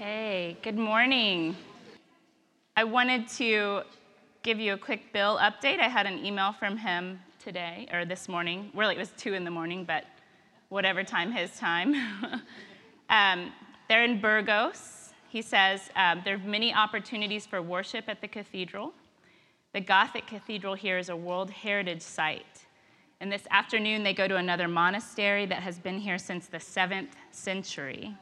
Okay, good morning. I wanted to give you a quick Bill update. I had an email from him today, or this morning. Really, it was 2 in the morning, but whatever time his time. um, they're in Burgos. He says um, there are many opportunities for worship at the cathedral. The Gothic cathedral here is a World Heritage Site. And this afternoon, they go to another monastery that has been here since the 7th century.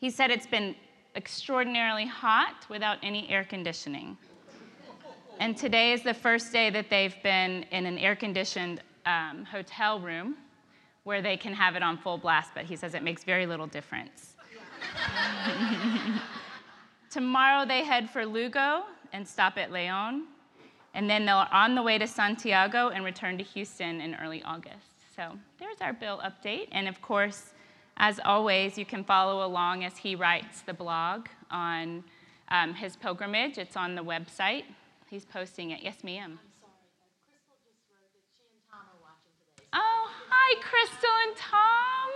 He said it's been extraordinarily hot without any air conditioning. And today is the first day that they've been in an air conditioned um, hotel room where they can have it on full blast, but he says it makes very little difference. Tomorrow they head for Lugo and stop at Leon, and then they're on the way to Santiago and return to Houston in early August. So there's our bill update, and of course, as always, you can follow along as he writes the blog on um, his pilgrimage. It's on the website. He's posting it. Yes, ma'am. I'm sorry, but Crystal and Tom are watching today. Oh, hi, Crystal and Tom.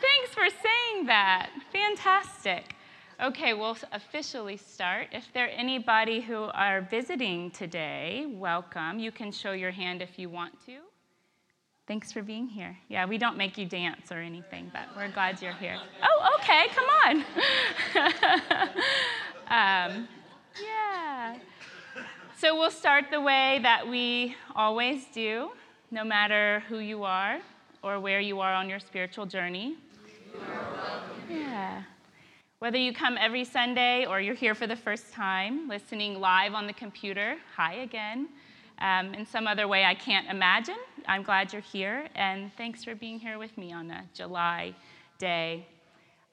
Thanks for saying that. Fantastic. Okay, we'll officially start. If there are anybody who are visiting today, welcome. You can show your hand if you want to. Thanks for being here. Yeah, we don't make you dance or anything, but we're glad you're here. Oh, okay, come on. um, yeah. So we'll start the way that we always do, no matter who you are or where you are on your spiritual journey. Yeah. Whether you come every Sunday or you're here for the first time, listening live on the computer, hi again um, in some other way I can't imagine. I'm glad you're here, and thanks for being here with me on a July day.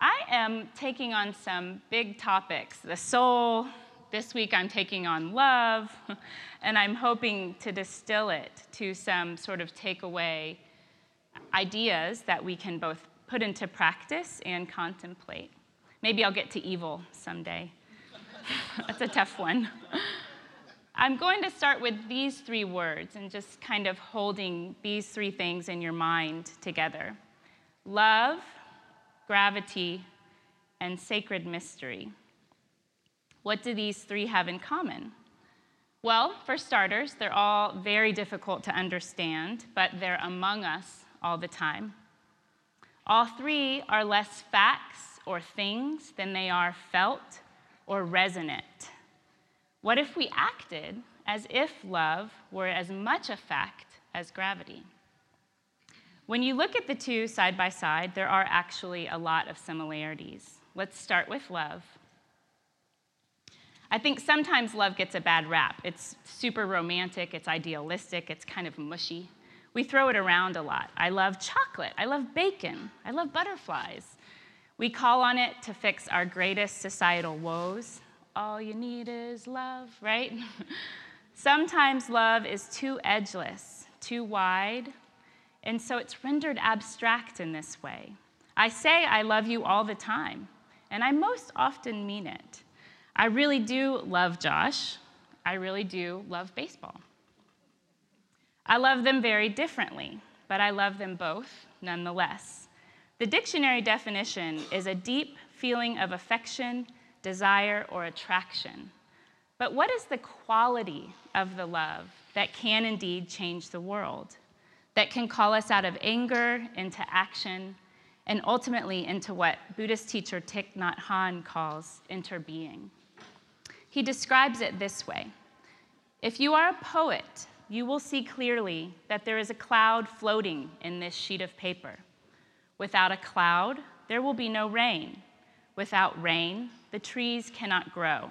I am taking on some big topics the soul. This week I'm taking on love, and I'm hoping to distill it to some sort of takeaway ideas that we can both put into practice and contemplate. Maybe I'll get to evil someday. That's a tough one. I'm going to start with these three words and just kind of holding these three things in your mind together love, gravity, and sacred mystery. What do these three have in common? Well, for starters, they're all very difficult to understand, but they're among us all the time. All three are less facts or things than they are felt or resonant. What if we acted as if love were as much a fact as gravity? When you look at the two side by side, there are actually a lot of similarities. Let's start with love. I think sometimes love gets a bad rap. It's super romantic, it's idealistic, it's kind of mushy. We throw it around a lot. I love chocolate, I love bacon, I love butterflies. We call on it to fix our greatest societal woes, all you need is love, right? Sometimes love is too edgeless, too wide, and so it's rendered abstract in this way. I say I love you all the time, and I most often mean it. I really do love Josh. I really do love baseball. I love them very differently, but I love them both nonetheless. The dictionary definition is a deep feeling of affection desire, or attraction. But what is the quality of the love that can indeed change the world, that can call us out of anger into action, and ultimately into what Buddhist teacher Thich Nhat Hanh calls interbeing? He describes it this way If you are a poet, you will see clearly that there is a cloud floating in this sheet of paper. Without a cloud, there will be no rain. Without rain, the trees cannot grow.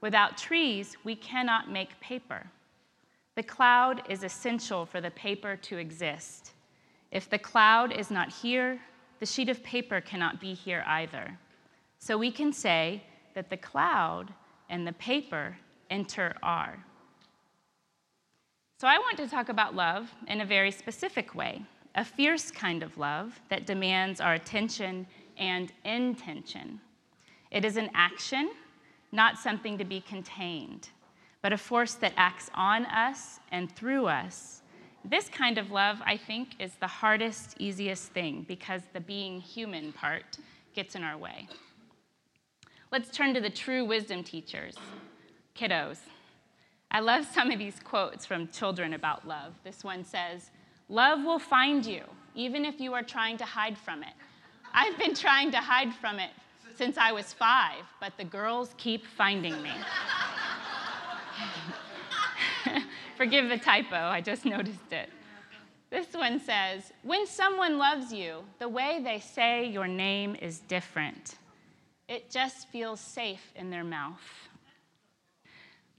Without trees, we cannot make paper. The cloud is essential for the paper to exist. If the cloud is not here, the sheet of paper cannot be here either. So we can say that the cloud and the paper inter-are. So I want to talk about love in a very specific way, a fierce kind of love that demands our attention and intention. It is an action, not something to be contained, but a force that acts on us and through us. This kind of love, I think, is the hardest, easiest thing because the being human part gets in our way. Let's turn to the true wisdom teachers, kiddos. I love some of these quotes from children about love. This one says, Love will find you, even if you are trying to hide from it. I've been trying to hide from it since I was five, but the girls keep finding me. Forgive the typo, I just noticed it. This one says, When someone loves you, the way they say your name is different. It just feels safe in their mouth.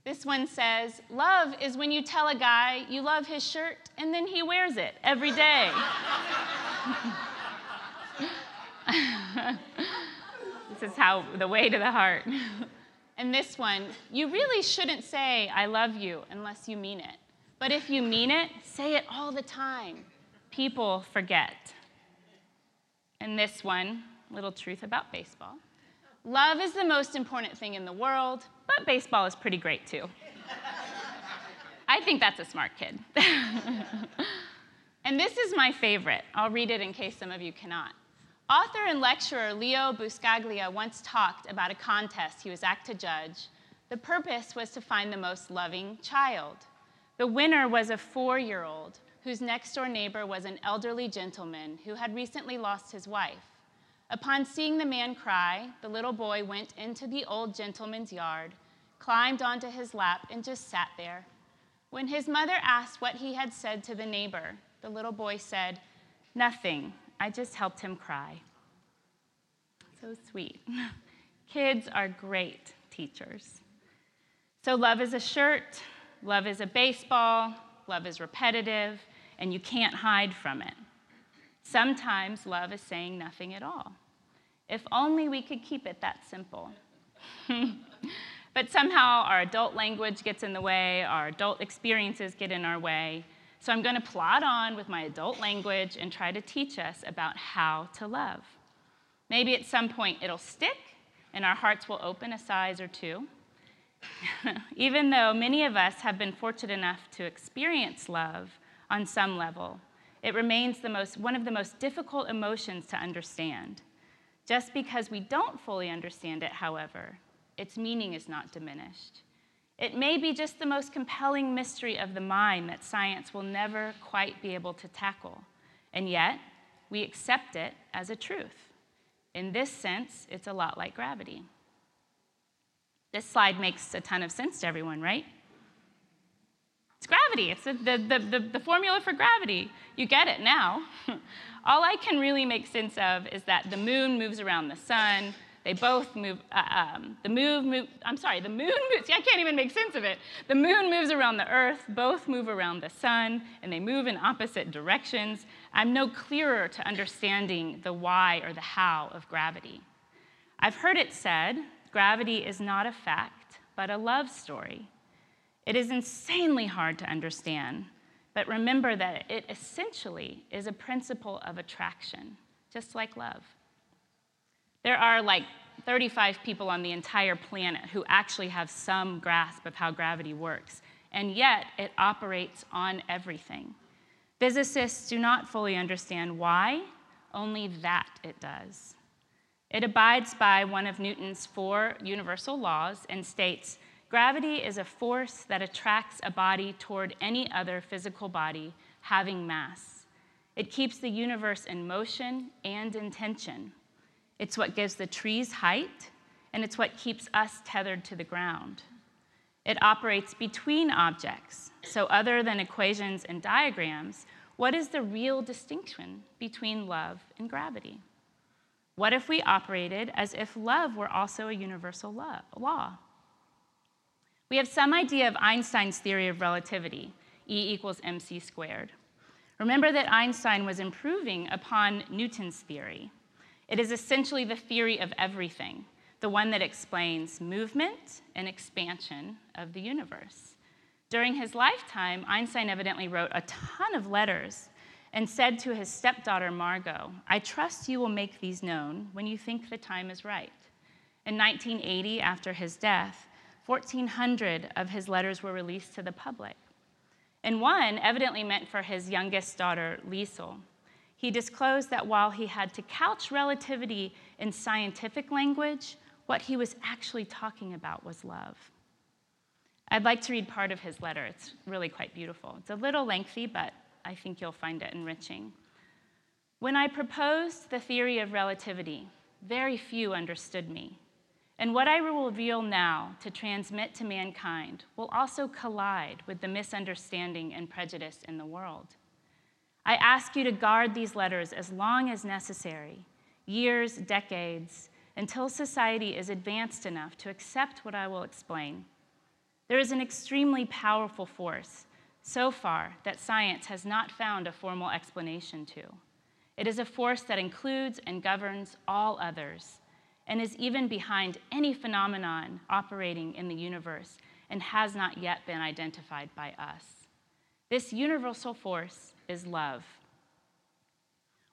This one says, Love is when you tell a guy you love his shirt and then he wears it every day. this is how the way to the heart. and this one, you really shouldn't say, I love you, unless you mean it. But if you mean it, say it all the time. People forget. And this one, little truth about baseball. Love is the most important thing in the world, but baseball is pretty great too. I think that's a smart kid. and this is my favorite. I'll read it in case some of you cannot. Author and lecturer Leo Buscaglia once talked about a contest he was asked to judge. The purpose was to find the most loving child. The winner was a four year old whose next door neighbor was an elderly gentleman who had recently lost his wife. Upon seeing the man cry, the little boy went into the old gentleman's yard, climbed onto his lap, and just sat there. When his mother asked what he had said to the neighbor, the little boy said, Nothing. I just helped him cry. So sweet. Kids are great teachers. So, love is a shirt, love is a baseball, love is repetitive, and you can't hide from it. Sometimes love is saying nothing at all. If only we could keep it that simple. but somehow our adult language gets in the way, our adult experiences get in our way. So I'm going to plod on with my adult language and try to teach us about how to love. Maybe at some point it'll stick and our hearts will open a size or two. Even though many of us have been fortunate enough to experience love on some level, it remains the most, one of the most difficult emotions to understand. Just because we don't fully understand it, however, its meaning is not diminished. It may be just the most compelling mystery of the mind that science will never quite be able to tackle, and yet we accept it as a truth. In this sense, it's a lot like gravity. This slide makes a ton of sense to everyone, right? It's gravity. It's the, the, the, the, formula for gravity. You get it now. All I can really make sense of is that the moon moves around the sun. They both move, uh, um, the moon, move, I'm sorry, the moon moves, see, I can't even make sense of it. The moon moves around the earth, both move around the sun, and they move in opposite directions. I'm no clearer to understanding the why or the how of gravity. I've heard it said gravity is not a fact, but a love story. It is insanely hard to understand, but remember that it essentially is a principle of attraction, just like love. There are like 35 people on the entire planet who actually have some grasp of how gravity works, and yet it operates on everything. Physicists do not fully understand why, only that it does. It abides by one of Newton's four universal laws and states Gravity is a force that attracts a body toward any other physical body having mass. It keeps the universe in motion and in tension. It's what gives the trees height, and it's what keeps us tethered to the ground. It operates between objects. So, other than equations and diagrams, what is the real distinction between love and gravity? What if we operated as if love were also a universal law? We have some idea of Einstein's theory of relativity, E equals mc squared. Remember that Einstein was improving upon Newton's theory. It is essentially the theory of everything, the one that explains movement and expansion of the universe. During his lifetime, Einstein evidently wrote a ton of letters and said to his stepdaughter Margot, I trust you will make these known when you think the time is right. In 1980, after his death, 1,400 of his letters were released to the public. And one evidently meant for his youngest daughter, Lieserl. He disclosed that while he had to couch relativity in scientific language, what he was actually talking about was love. I'd like to read part of his letter. It's really quite beautiful. It's a little lengthy, but I think you'll find it enriching. When I proposed the theory of relativity, very few understood me. And what I will reveal now to transmit to mankind will also collide with the misunderstanding and prejudice in the world. I ask you to guard these letters as long as necessary, years, decades, until society is advanced enough to accept what I will explain. There is an extremely powerful force, so far, that science has not found a formal explanation to. It is a force that includes and governs all others, and is even behind any phenomenon operating in the universe and has not yet been identified by us. This universal force is love.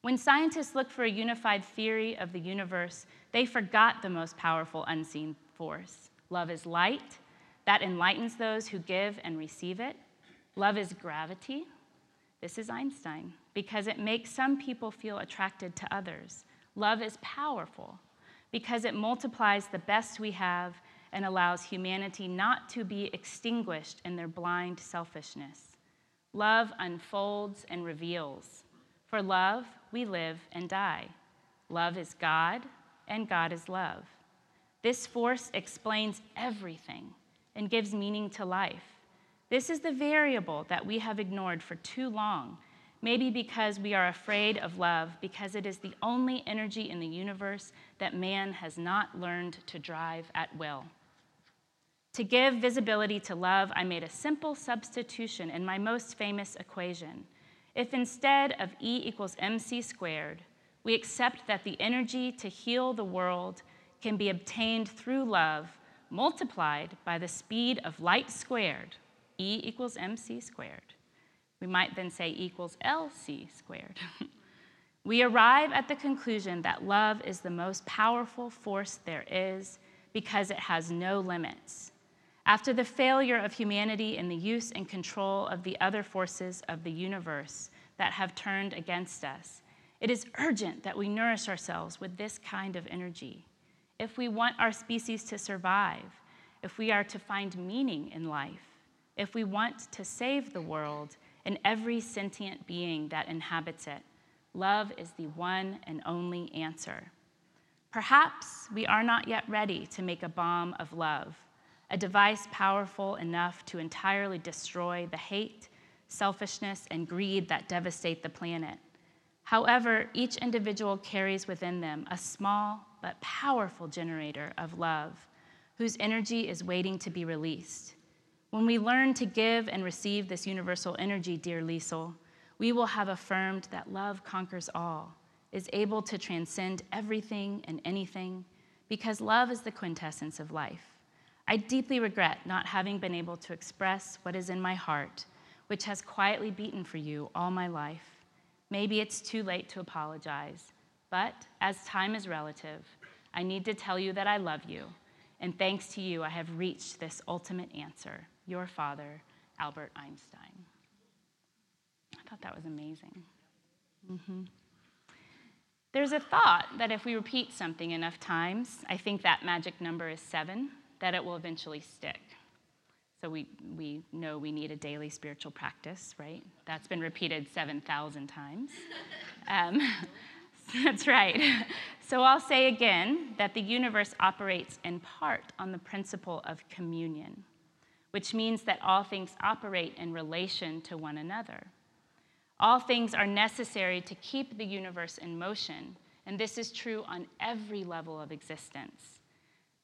When scientists looked for a unified theory of the universe, they forgot the most powerful unseen force. Love is light, that enlightens those who give and receive it. Love is gravity. This is Einstein, because it makes some people feel attracted to others. Love is powerful, because it multiplies the best we have and allows humanity not to be extinguished in their blind selfishness. Love unfolds and reveals. For love, we live and die. Love is God, and God is love. This force explains everything and gives meaning to life. This is the variable that we have ignored for too long, maybe because we are afraid of love, because it is the only energy in the universe that man has not learned to drive at will. To give visibility to love, I made a simple substitution in my most famous equation. If instead of E equals mc squared, we accept that the energy to heal the world can be obtained through love multiplied by the speed of light squared, E equals mc squared. We might then say equals lc squared. we arrive at the conclusion that love is the most powerful force there is because it has no limits. After the failure of humanity in the use and control of the other forces of the universe that have turned against us, it is urgent that we nourish ourselves with this kind of energy. If we want our species to survive, if we are to find meaning in life, if we want to save the world and every sentient being that inhabits it, love is the one and only answer. Perhaps we are not yet ready to make a bomb of love a device powerful enough to entirely destroy the hate, selfishness, and greed that devastate the planet. However, each individual carries within them a small but powerful generator of love whose energy is waiting to be released. When we learn to give and receive this universal energy, dear Lieserl, we will have affirmed that love conquers all, is able to transcend everything and anything, because love is the quintessence of life. I deeply regret not having been able to express what is in my heart, which has quietly beaten for you all my life. Maybe it's too late to apologize, but as time is relative, I need to tell you that I love you, and thanks to you, I have reached this ultimate answer your father, Albert Einstein. I thought that was amazing. Mm-hmm. There's a thought that if we repeat something enough times, I think that magic number is seven that it will eventually stick. So we, we know we need a daily spiritual practice, right? That's been repeated 7,000 times. Um, that's right. So I'll say again that the universe operates in part on the principle of communion, which means that all things operate in relation to one another. All things are necessary to keep the universe in motion, and this is true on every level of existence.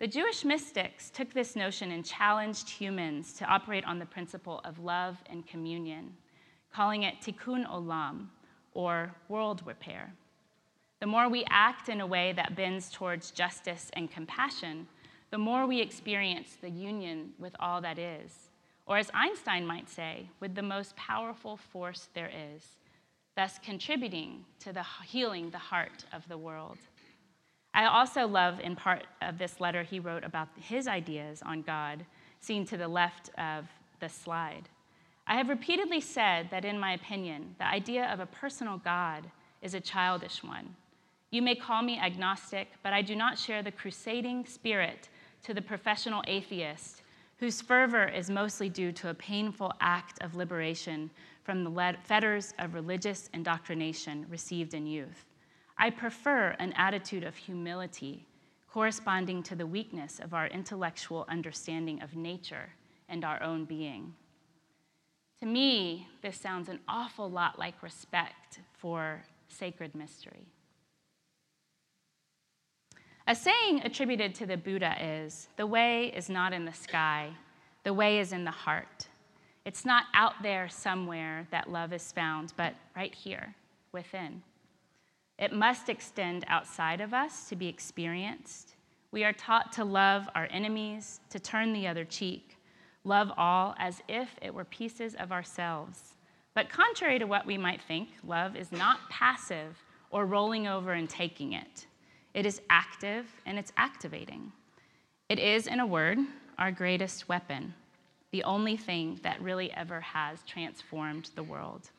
The Jewish mystics took this notion and challenged humans to operate on the principle of love and communion, calling it tikkun olam, or world repair. The more we act in a way that bends towards justice and compassion, the more we experience the union with all that is, or as Einstein might say, with the most powerful force there is, thus contributing to the healing the heart of the world. I also love in part of this letter he wrote about his ideas on God, seen to the left of the slide. I have repeatedly said that, in my opinion, the idea of a personal God is a childish one. You may call me agnostic, but I do not share the crusading spirit to the professional atheist whose fervor is mostly due to a painful act of liberation from the fetters of religious indoctrination received in youth. I prefer an attitude of humility corresponding to the weakness of our intellectual understanding of nature and our own being. To me, this sounds an awful lot like respect for sacred mystery. A saying attributed to the Buddha is the way is not in the sky, the way is in the heart. It's not out there somewhere that love is found, but right here, within. It must extend outside of us to be experienced. We are taught to love our enemies, to turn the other cheek, love all as if it were pieces of ourselves. But contrary to what we might think, love is not passive or rolling over and taking it. It is active and it's activating. It is, in a word, our greatest weapon, the only thing that really ever has transformed the world.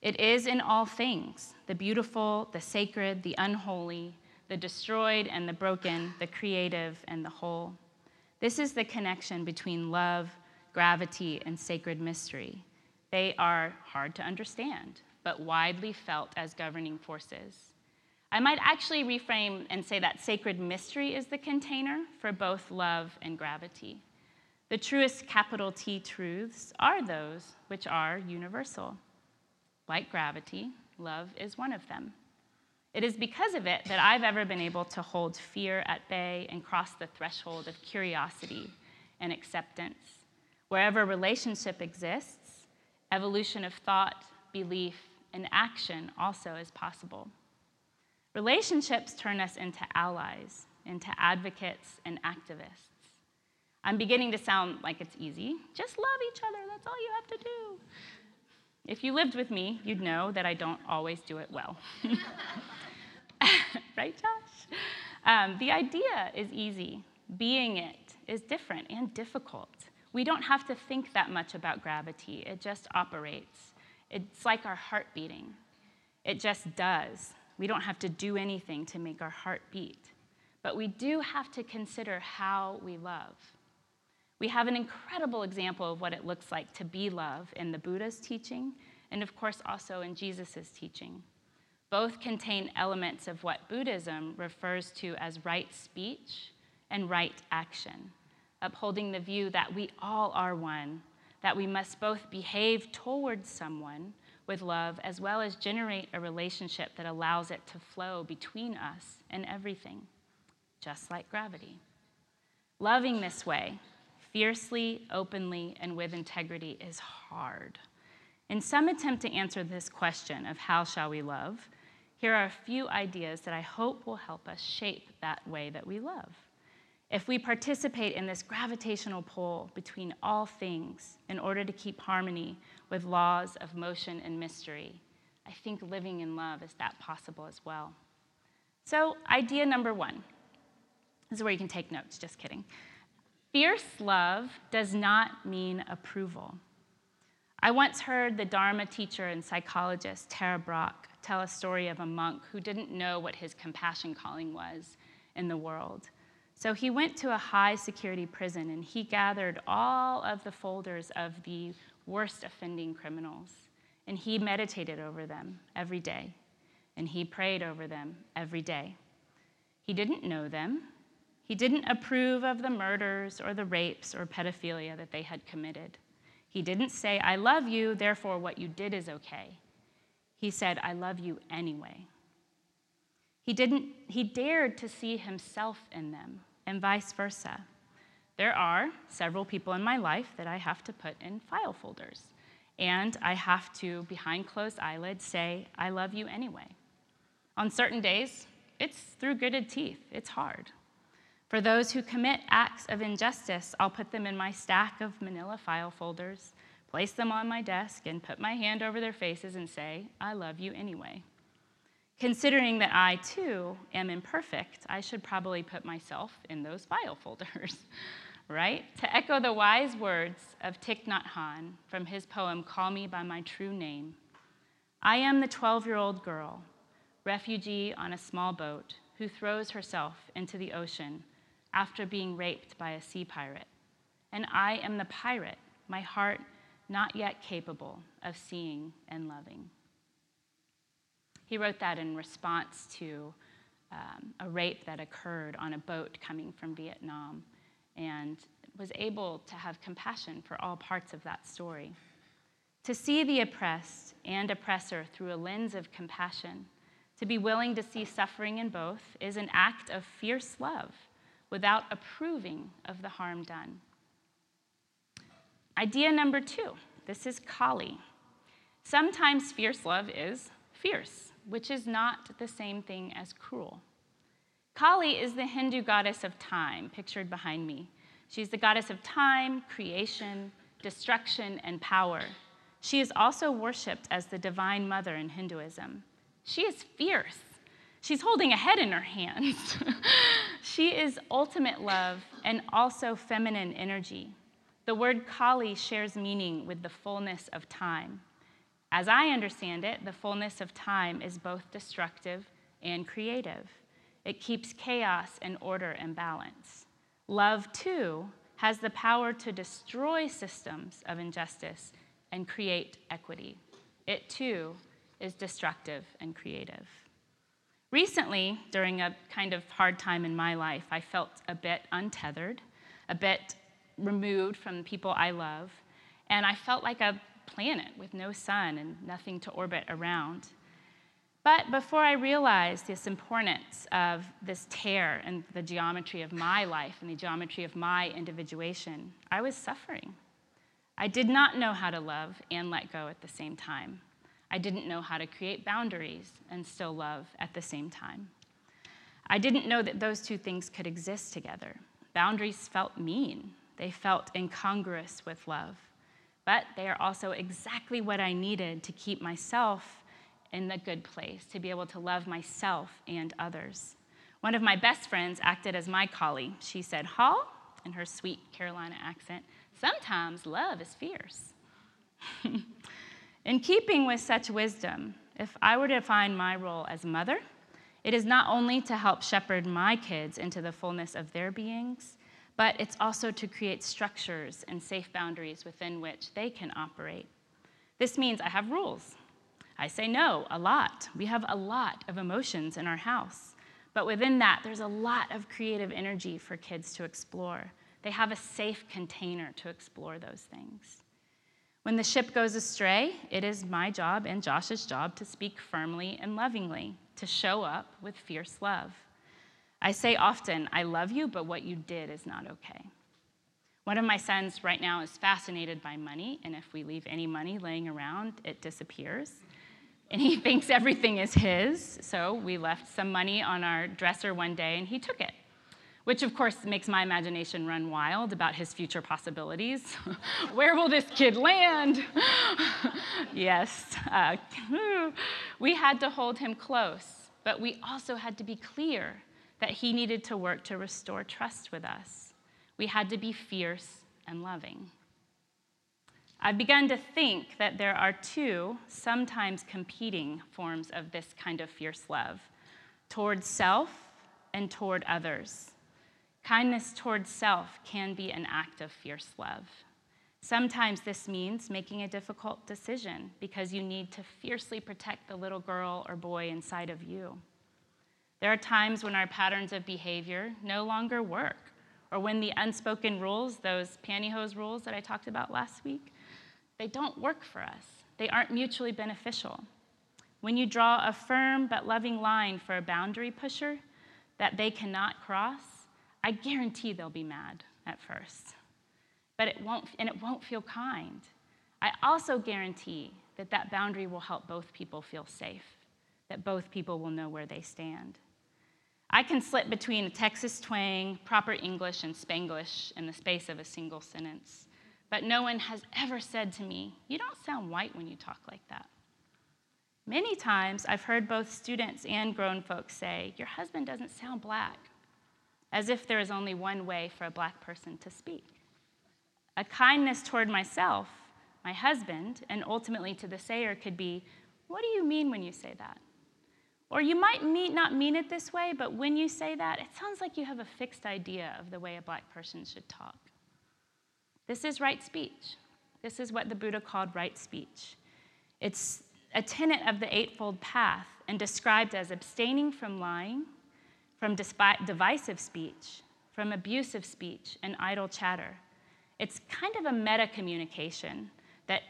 It is in all things the beautiful, the sacred, the unholy, the destroyed and the broken, the creative and the whole. This is the connection between love, gravity, and sacred mystery. They are hard to understand, but widely felt as governing forces. I might actually reframe and say that sacred mystery is the container for both love and gravity. The truest capital T truths are those which are universal. Like gravity, love is one of them. It is because of it that I've ever been able to hold fear at bay and cross the threshold of curiosity and acceptance. Wherever relationship exists, evolution of thought, belief, and action also is possible. Relationships turn us into allies, into advocates and activists. I'm beginning to sound like it's easy. Just love each other, that's all you have to do. If you lived with me, you'd know that I don't always do it well. right, Josh? Um, the idea is easy, being it is different and difficult. We don't have to think that much about gravity, it just operates. It's like our heart beating, it just does. We don't have to do anything to make our heart beat. But we do have to consider how we love. We have an incredible example of what it looks like to be love in the Buddha's teaching, and of course also in Jesus' teaching. Both contain elements of what Buddhism refers to as right speech and right action, upholding the view that we all are one, that we must both behave towards someone with love as well as generate a relationship that allows it to flow between us and everything, just like gravity. Loving this way, fiercely, openly, and with integrity, is hard. In some attempt to answer this question of how shall we love, here are a few ideas that I hope will help us shape that way that we love. If we participate in this gravitational pull between all things in order to keep harmony with laws of motion and mystery, I think living in love is that possible as well. So, idea number one this is where you can take notes, just kidding. Fierce love does not mean approval. I once heard the Dharma teacher and psychologist Tara Brach tell a story of a monk who didn't know what his compassion calling was in the world. So he went to a high security prison and he gathered all of the folders of the worst offending criminals. And he meditated over them every day. And he prayed over them every day. He didn't know them. He didn't approve of the murders or the rapes or pedophilia that they had committed. He didn't say, I love you, therefore what you did is okay. He said, I love you anyway. He didn't he dared to see himself in them and vice versa. There are several people in my life that I have to put in file folders, and I have to, behind closed eyelids, say, I love you anyway. On certain days, it's through gritted teeth, it's hard. For those who commit acts of injustice, I'll put them in my stack of manila file folders, place them on my desk, and put my hand over their faces and say, I love you anyway. Considering that I too am imperfect, I should probably put myself in those file folders, right? To echo the wise words of Thich Nhat Hanh from his poem, Call Me By My True Name I am the 12 year old girl, refugee on a small boat, who throws herself into the ocean after being raped by a sea pirate. And I am the pirate, my heart not yet capable of seeing and loving. He wrote that in response to um, a rape that occurred on a boat coming from Vietnam and was able to have compassion for all parts of that story. To see the oppressed and oppressor through a lens of compassion, to be willing to see suffering in both, is an act of fierce love without approving of the harm done. Idea number two this is Kali. Sometimes fierce love is fierce, which is not the same thing as cruel. Kali is the Hindu goddess of time, pictured behind me. She's the goddess of time, creation, destruction, and power. She is also worshiped as the divine mother in Hinduism. She is fierce. She's holding a head in her hands. she is ultimate love and also feminine energy. The word Kali shares meaning with the fullness of time. As I understand it, the fullness of time is both destructive and creative. It keeps chaos and order and balance. Love, too, has the power to destroy systems of injustice and create equity. It, too, is destructive and creative. Recently, during a kind of hard time in my life, I felt a bit untethered, a bit removed from the people I love, and I felt like a planet with no sun and nothing to orbit around. But before I realized this importance of this tear and the geometry of my life and the geometry of my individuation, I was suffering. I did not know how to love and let go at the same time. I didn't know how to create boundaries and still love at the same time. I didn't know that those two things could exist together. Boundaries felt mean, they felt incongruous with love, but they are also exactly what I needed to keep myself in the good place, to be able to love myself and others. One of my best friends acted as my Kali. She said, Hall, in her sweet Carolina accent, sometimes love is fierce. in keeping with such wisdom, if I were to define my role as mother, it is not only to help shepherd my kids into the fullness of their beings, but it's also to create structures and safe boundaries within which they can operate. This means I have rules. I say no a lot. We have a lot of emotions in our house. But within that, there's a lot of creative energy for kids to explore. They have a safe container to explore those things. When the ship goes astray, it is my job and Josh's job to speak firmly and lovingly, to show up with fierce love. I say often, I love you, but what you did is not okay. One of my sons right now is fascinated by money, and if we leave any money laying around, it disappears. And he thinks everything is his, so we left some money on our dresser one day, and he took it, which of course makes my imagination run wild about his future possibilities. Where will this kid land? yes, uh, we had to hold him close, but we also had to be clear that he needed to work to restore trust with us. We had to be fierce and loving. I've begun to think that there are two, sometimes competing forms of this kind of fierce love toward self and toward others. Kindness towards self can be an act of fierce love. Sometimes this means making a difficult decision because you need to fiercely protect the little girl or boy inside of you. There are times when our patterns of behavior no longer work, or when the unspoken rules, those pantyhose rules that I talked about last week, they don't work for us. They aren't mutually beneficial. When you draw a firm but loving line for a boundary pusher that they cannot cross, I guarantee they'll be mad at first. But it won't, and it won't feel kind. I also guarantee that that boundary will help both people feel safe, that both people will know where they stand. I can slip between a Texas twang, proper English, and Spanglish in the space of a single sentence. But no one has ever said to me, You don't sound white when you talk like that. Many times I've heard both students and grown folks say, Your husband doesn't sound black, as if there is only one way for a black person to speak. A kindness toward myself, my husband, and ultimately to the sayer could be, What do you mean when you say that? Or you might mean, not mean it this way, but when you say that, it sounds like you have a fixed idea of the way a black person should talk. This is right speech. This is what the Buddha called right speech. It's a tenet of the Eightfold Path and described as abstaining from lying, from divisive speech, from abusive speech, and idle chatter. It's kind of a meta communication that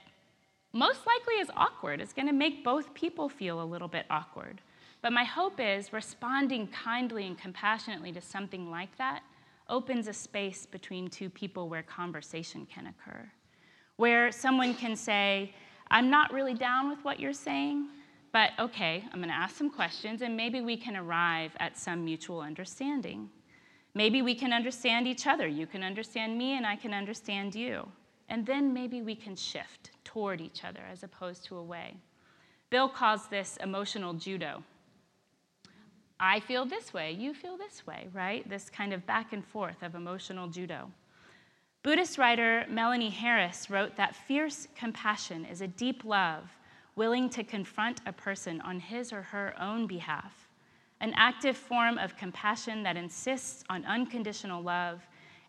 most likely is awkward. It's going to make both people feel a little bit awkward. But my hope is responding kindly and compassionately to something like that opens a space between two people where conversation can occur, where someone can say, I'm not really down with what you're saying, but okay, I'm going to ask some questions and maybe we can arrive at some mutual understanding. Maybe we can understand each other. You can understand me and I can understand you. And then maybe we can shift toward each other as opposed to away. Bill calls this emotional judo. I feel this way, you feel this way, right? This kind of back and forth of emotional judo. Buddhist writer Melanie Harris wrote that fierce compassion is a deep love willing to confront a person on his or her own behalf, an active form of compassion that insists on unconditional love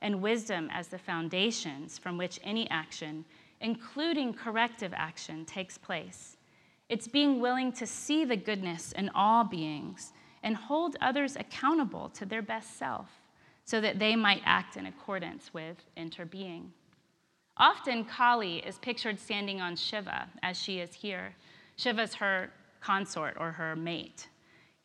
and wisdom as the foundations from which any action, including corrective action, takes place. It's being willing to see the goodness in all beings and hold others accountable to their best self so that they might act in accordance with interbeing. Often, Kali is pictured standing on Shiva, as she is here. Shiva Shiva's her consort or her mate.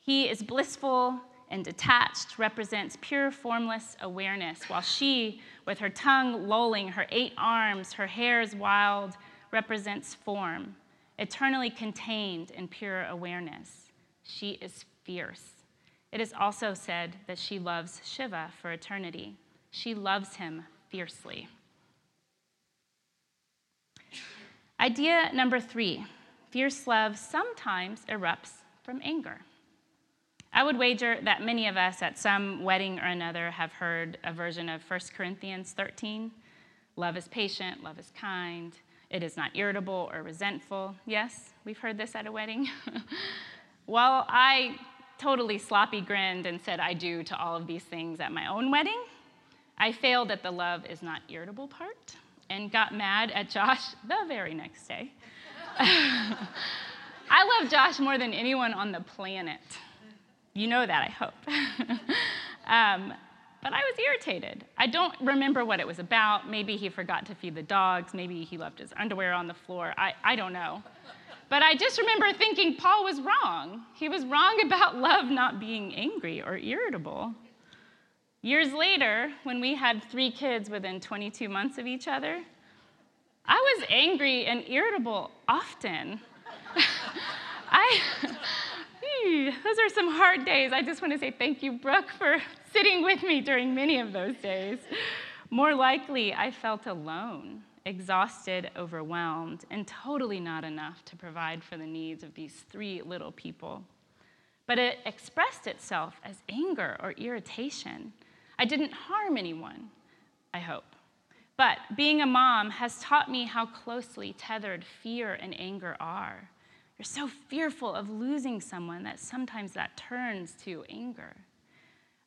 He is blissful and detached, represents pure formless awareness, while she, with her tongue lolling, her eight arms, her hairs wild, represents form, eternally contained in pure awareness. She is fierce. It is also said that she loves Shiva for eternity. She loves him fiercely. Idea number three fierce love sometimes erupts from anger. I would wager that many of us at some wedding or another have heard a version of 1 Corinthians 13. Love is patient, love is kind, it is not irritable or resentful. Yes, we've heard this at a wedding. While I totally sloppy grinned and said I do to all of these things at my own wedding, I failed at the love is not irritable part and got mad at Josh the very next day. I love Josh more than anyone on the planet. You know that, I hope. um, but I was irritated. I don't remember what it was about. Maybe he forgot to feed the dogs. Maybe he left his underwear on the floor. I, I don't know. But I just remember thinking Paul was wrong. He was wrong about love not being angry or irritable. Years later, when we had three kids within 22 months of each other, I was angry and irritable often. I, hmm, those are some hard days. I just want to say thank you, Brooke, for sitting with me during many of those days. More likely, I felt alone exhausted, overwhelmed, and totally not enough to provide for the needs of these three little people. But it expressed itself as anger or irritation. I didn't harm anyone, I hope. But being a mom has taught me how closely tethered fear and anger are. You're so fearful of losing someone that sometimes that turns to anger.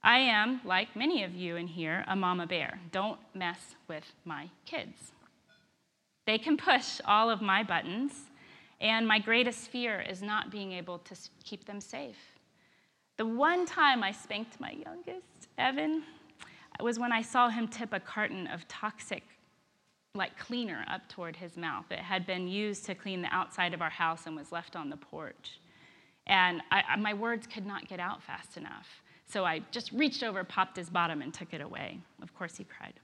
I am, like many of you in here, a mama bear. Don't mess with my kids. They can push all of my buttons, and my greatest fear is not being able to keep them safe. The one time I spanked my youngest, Evan, was when I saw him tip a carton of toxic, like cleaner, up toward his mouth. It had been used to clean the outside of our house and was left on the porch. And I, my words could not get out fast enough. So I just reached over, popped his bottom, and took it away. Of course, he cried.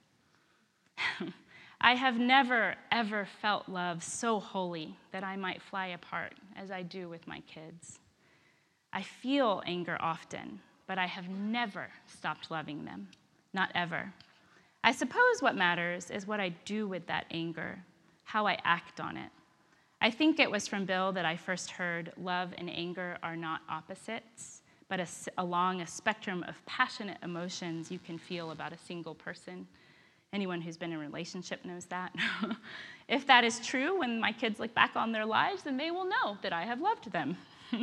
I have never, ever felt love so holy that I might fly apart as I do with my kids. I feel anger often, but I have never stopped loving them, not ever. I suppose what matters is what I do with that anger, how I act on it. I think it was from Bill that I first heard love and anger are not opposites, but a, along a spectrum of passionate emotions you can feel about a single person Anyone who's been in a relationship knows that. if that is true, when my kids look back on their lives, then they will know that I have loved them.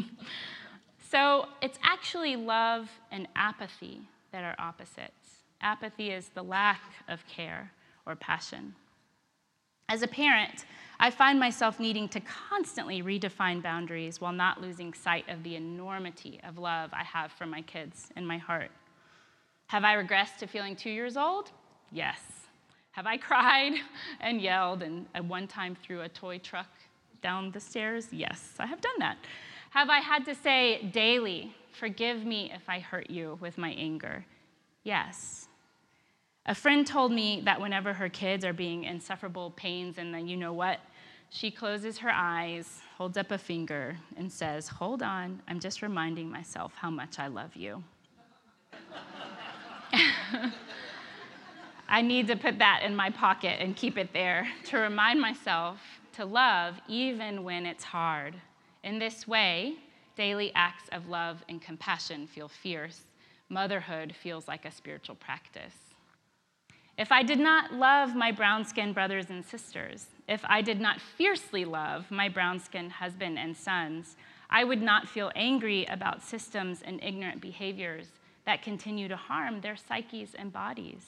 so it's actually love and apathy that are opposites. Apathy is the lack of care or passion. As a parent, I find myself needing to constantly redefine boundaries while not losing sight of the enormity of love I have for my kids in my heart. Have I regressed to feeling two years old? Yes. Have I cried and yelled and at one time threw a toy truck down the stairs? Yes, I have done that. Have I had to say daily, forgive me if I hurt you with my anger? Yes. A friend told me that whenever her kids are being insufferable pains, and then you know what? She closes her eyes, holds up a finger, and says, Hold on, I'm just reminding myself how much I love you. I need to put that in my pocket and keep it there to remind myself to love even when it's hard. In this way, daily acts of love and compassion feel fierce. Motherhood feels like a spiritual practice. If I did not love my brown skinned brothers and sisters, if I did not fiercely love my brown skinned husband and sons, I would not feel angry about systems and ignorant behaviors that continue to harm their psyches and bodies.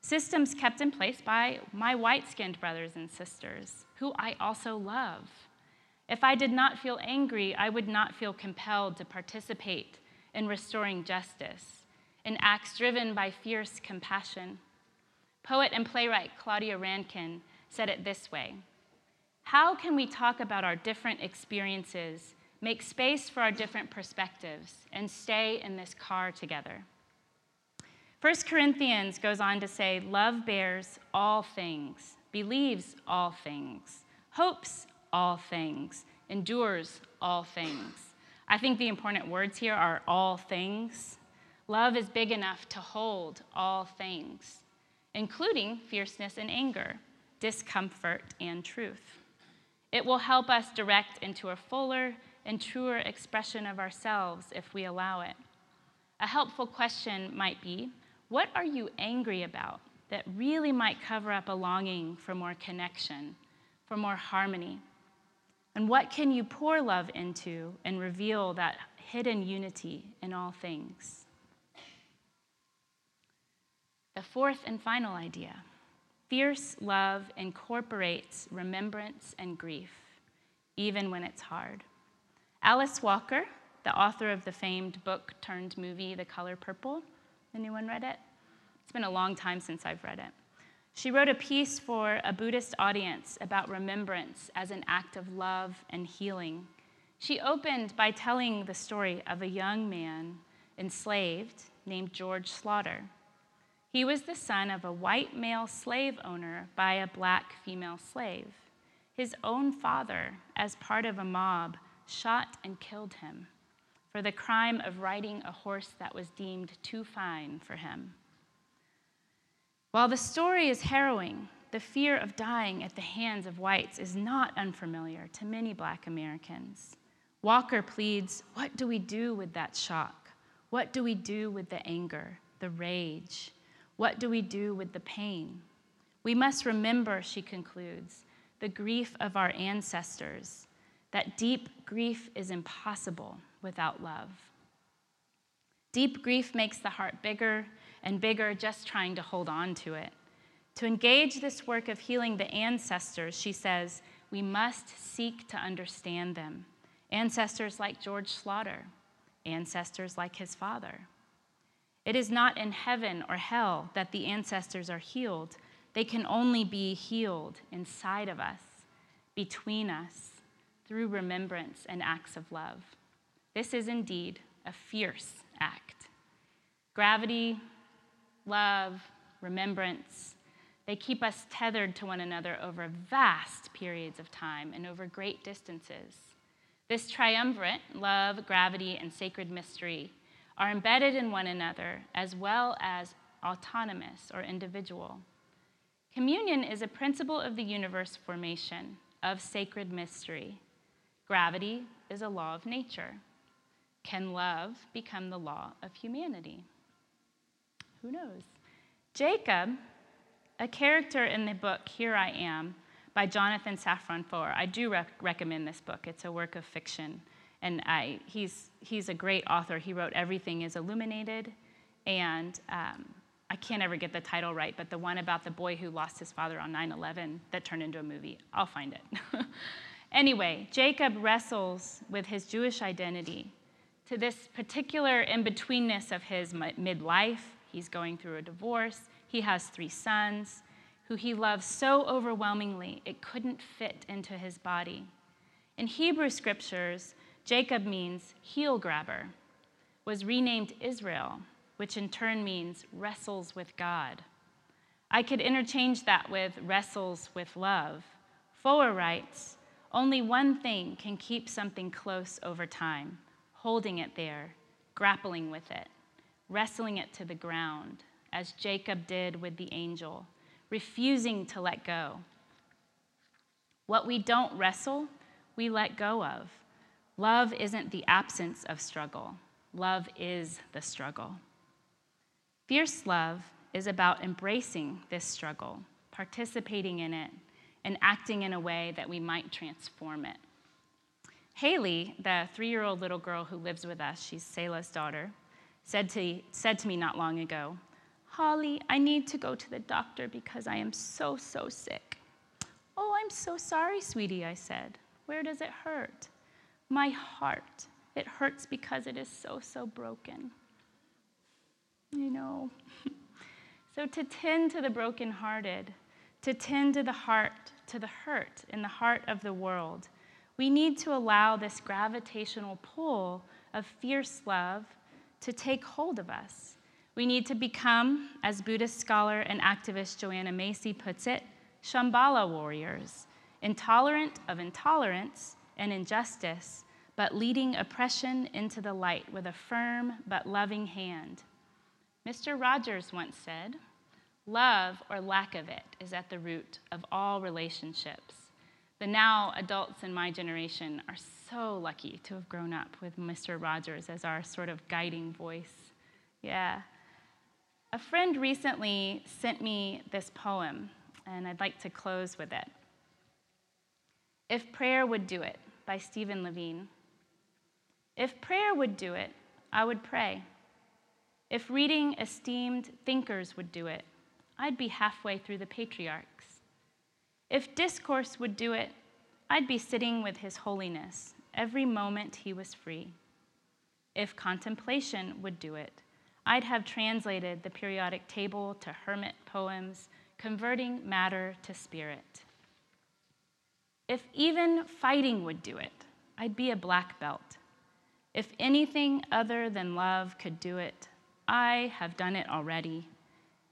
Systems kept in place by my white skinned brothers and sisters, who I also love. If I did not feel angry, I would not feel compelled to participate in restoring justice, in acts driven by fierce compassion. Poet and playwright Claudia Rankine said it this way How can we talk about our different experiences, make space for our different perspectives, and stay in this car together? 1 Corinthians goes on to say, Love bears all things, believes all things, hopes all things, endures all things. I think the important words here are all things. Love is big enough to hold all things, including fierceness and anger, discomfort and truth. It will help us direct into a fuller and truer expression of ourselves if we allow it. A helpful question might be what are you angry about that really might cover up a longing for more connection, for more harmony? And what can you pour love into and reveal that hidden unity in all things? The fourth and final idea fierce love incorporates remembrance and grief, even when it's hard. Alice Walker, the author of the famed book turned movie The Color Purple, anyone read it? It's been a long time since I've read it. She wrote a piece for a Buddhist audience about remembrance as an act of love and healing. She opened by telling the story of a young man enslaved named George Slaughter. He was the son of a white male slave owner by a black female slave. His own father, as part of a mob, shot and killed him for the crime of riding a horse that was deemed too fine for him. While the story is harrowing, the fear of dying at the hands of whites is not unfamiliar to many black Americans. Walker pleads What do we do with that shock? What do we do with the anger, the rage? What do we do with the pain? We must remember, she concludes, the grief of our ancestors, that deep grief is impossible without love. Deep grief makes the heart bigger and bigger just trying to hold on to it. To engage this work of healing the ancestors, she says, we must seek to understand them. Ancestors like George Slaughter, ancestors like his father. It is not in heaven or hell that the ancestors are healed. They can only be healed inside of us, between us, through remembrance and acts of love. This is indeed a fierce act. Gravity, love, remembrance, they keep us tethered to one another over vast periods of time and over great distances. This triumvirate, love, gravity, and sacred mystery, are embedded in one another as well as autonomous or individual. Communion is a principle of the universe formation, of sacred mystery. Gravity is a law of nature. Can love become the law of humanity? Who knows? Jacob a character in the book, Here I Am, by Jonathan Safran Foer. I do rec- recommend this book. It's a work of fiction. And I, he's, he's a great author. He wrote Everything is Illuminated. And um, I can't ever get the title right, but the one about the boy who lost his father on 9 11 that turned into a movie. I'll find it. anyway, Jacob wrestles with his Jewish identity to this particular in betweenness of his midlife. He's going through a divorce, he has three sons who he loves so overwhelmingly it couldn't fit into his body. In Hebrew scriptures, Jacob means heel grabber, was renamed Israel, which in turn means wrestles with God. I could interchange that with wrestles with love. Foer writes, only one thing can keep something close over time holding it there, grappling with it, wrestling it to the ground, as Jacob did with the angel refusing to let go. What we don't wrestle, we let go of. Love isn't the absence of struggle, love is the struggle. Fierce love is about embracing this struggle, participating in it, and acting in a way that we might transform it. Haley, the three year old little girl who lives with us, she's Selah's daughter, said to, said to me not long ago, Holly, I need to go to the doctor because I am so, so sick. Oh, I'm so sorry, sweetie, I said. Where does it hurt? My heart. It hurts because it is so, so broken. You know. so to tend to the brokenhearted, to tend to the heart, to the hurt in the heart of the world, we need to allow this gravitational pull of fierce love to take hold of us we need to become, as Buddhist scholar and activist Joanna Macy puts it, Shambhala warriors, intolerant of intolerance and injustice, but leading oppression into the light with a firm but loving hand. Mr. Rogers once said, Love or lack of it is at the root of all relationships. The now adults in my generation are so lucky to have grown up with Mr. Rogers as our sort of guiding voice. Yeah. A friend recently sent me this poem, and I'd like to close with it. If Prayer Would Do It by Stephen Levine. If prayer would do it, I would pray. If reading esteemed thinkers would do it, I'd be halfway through the patriarchs. If discourse would do it, I'd be sitting with His Holiness every moment he was free. If contemplation would do it, I'd have translated the periodic table to hermit poems, converting matter to spirit. If even fighting would do it, I'd be a black belt. If anything other than love could do it, I have done it already,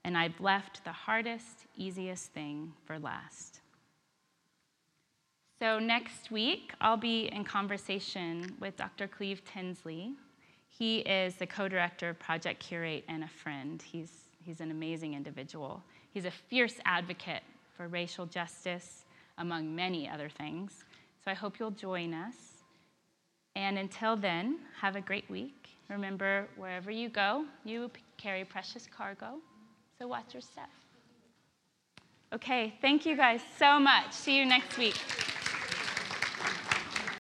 and I've left the hardest, easiest thing for last. So, next week, I'll be in conversation with Dr. Cleve Tinsley, he is the co director of Project Curate and a friend. He's, he's an amazing individual. He's a fierce advocate for racial justice, among many other things. So I hope you'll join us. And until then, have a great week. Remember, wherever you go, you carry precious cargo, so watch your step. Okay, thank you guys so much. See you next week.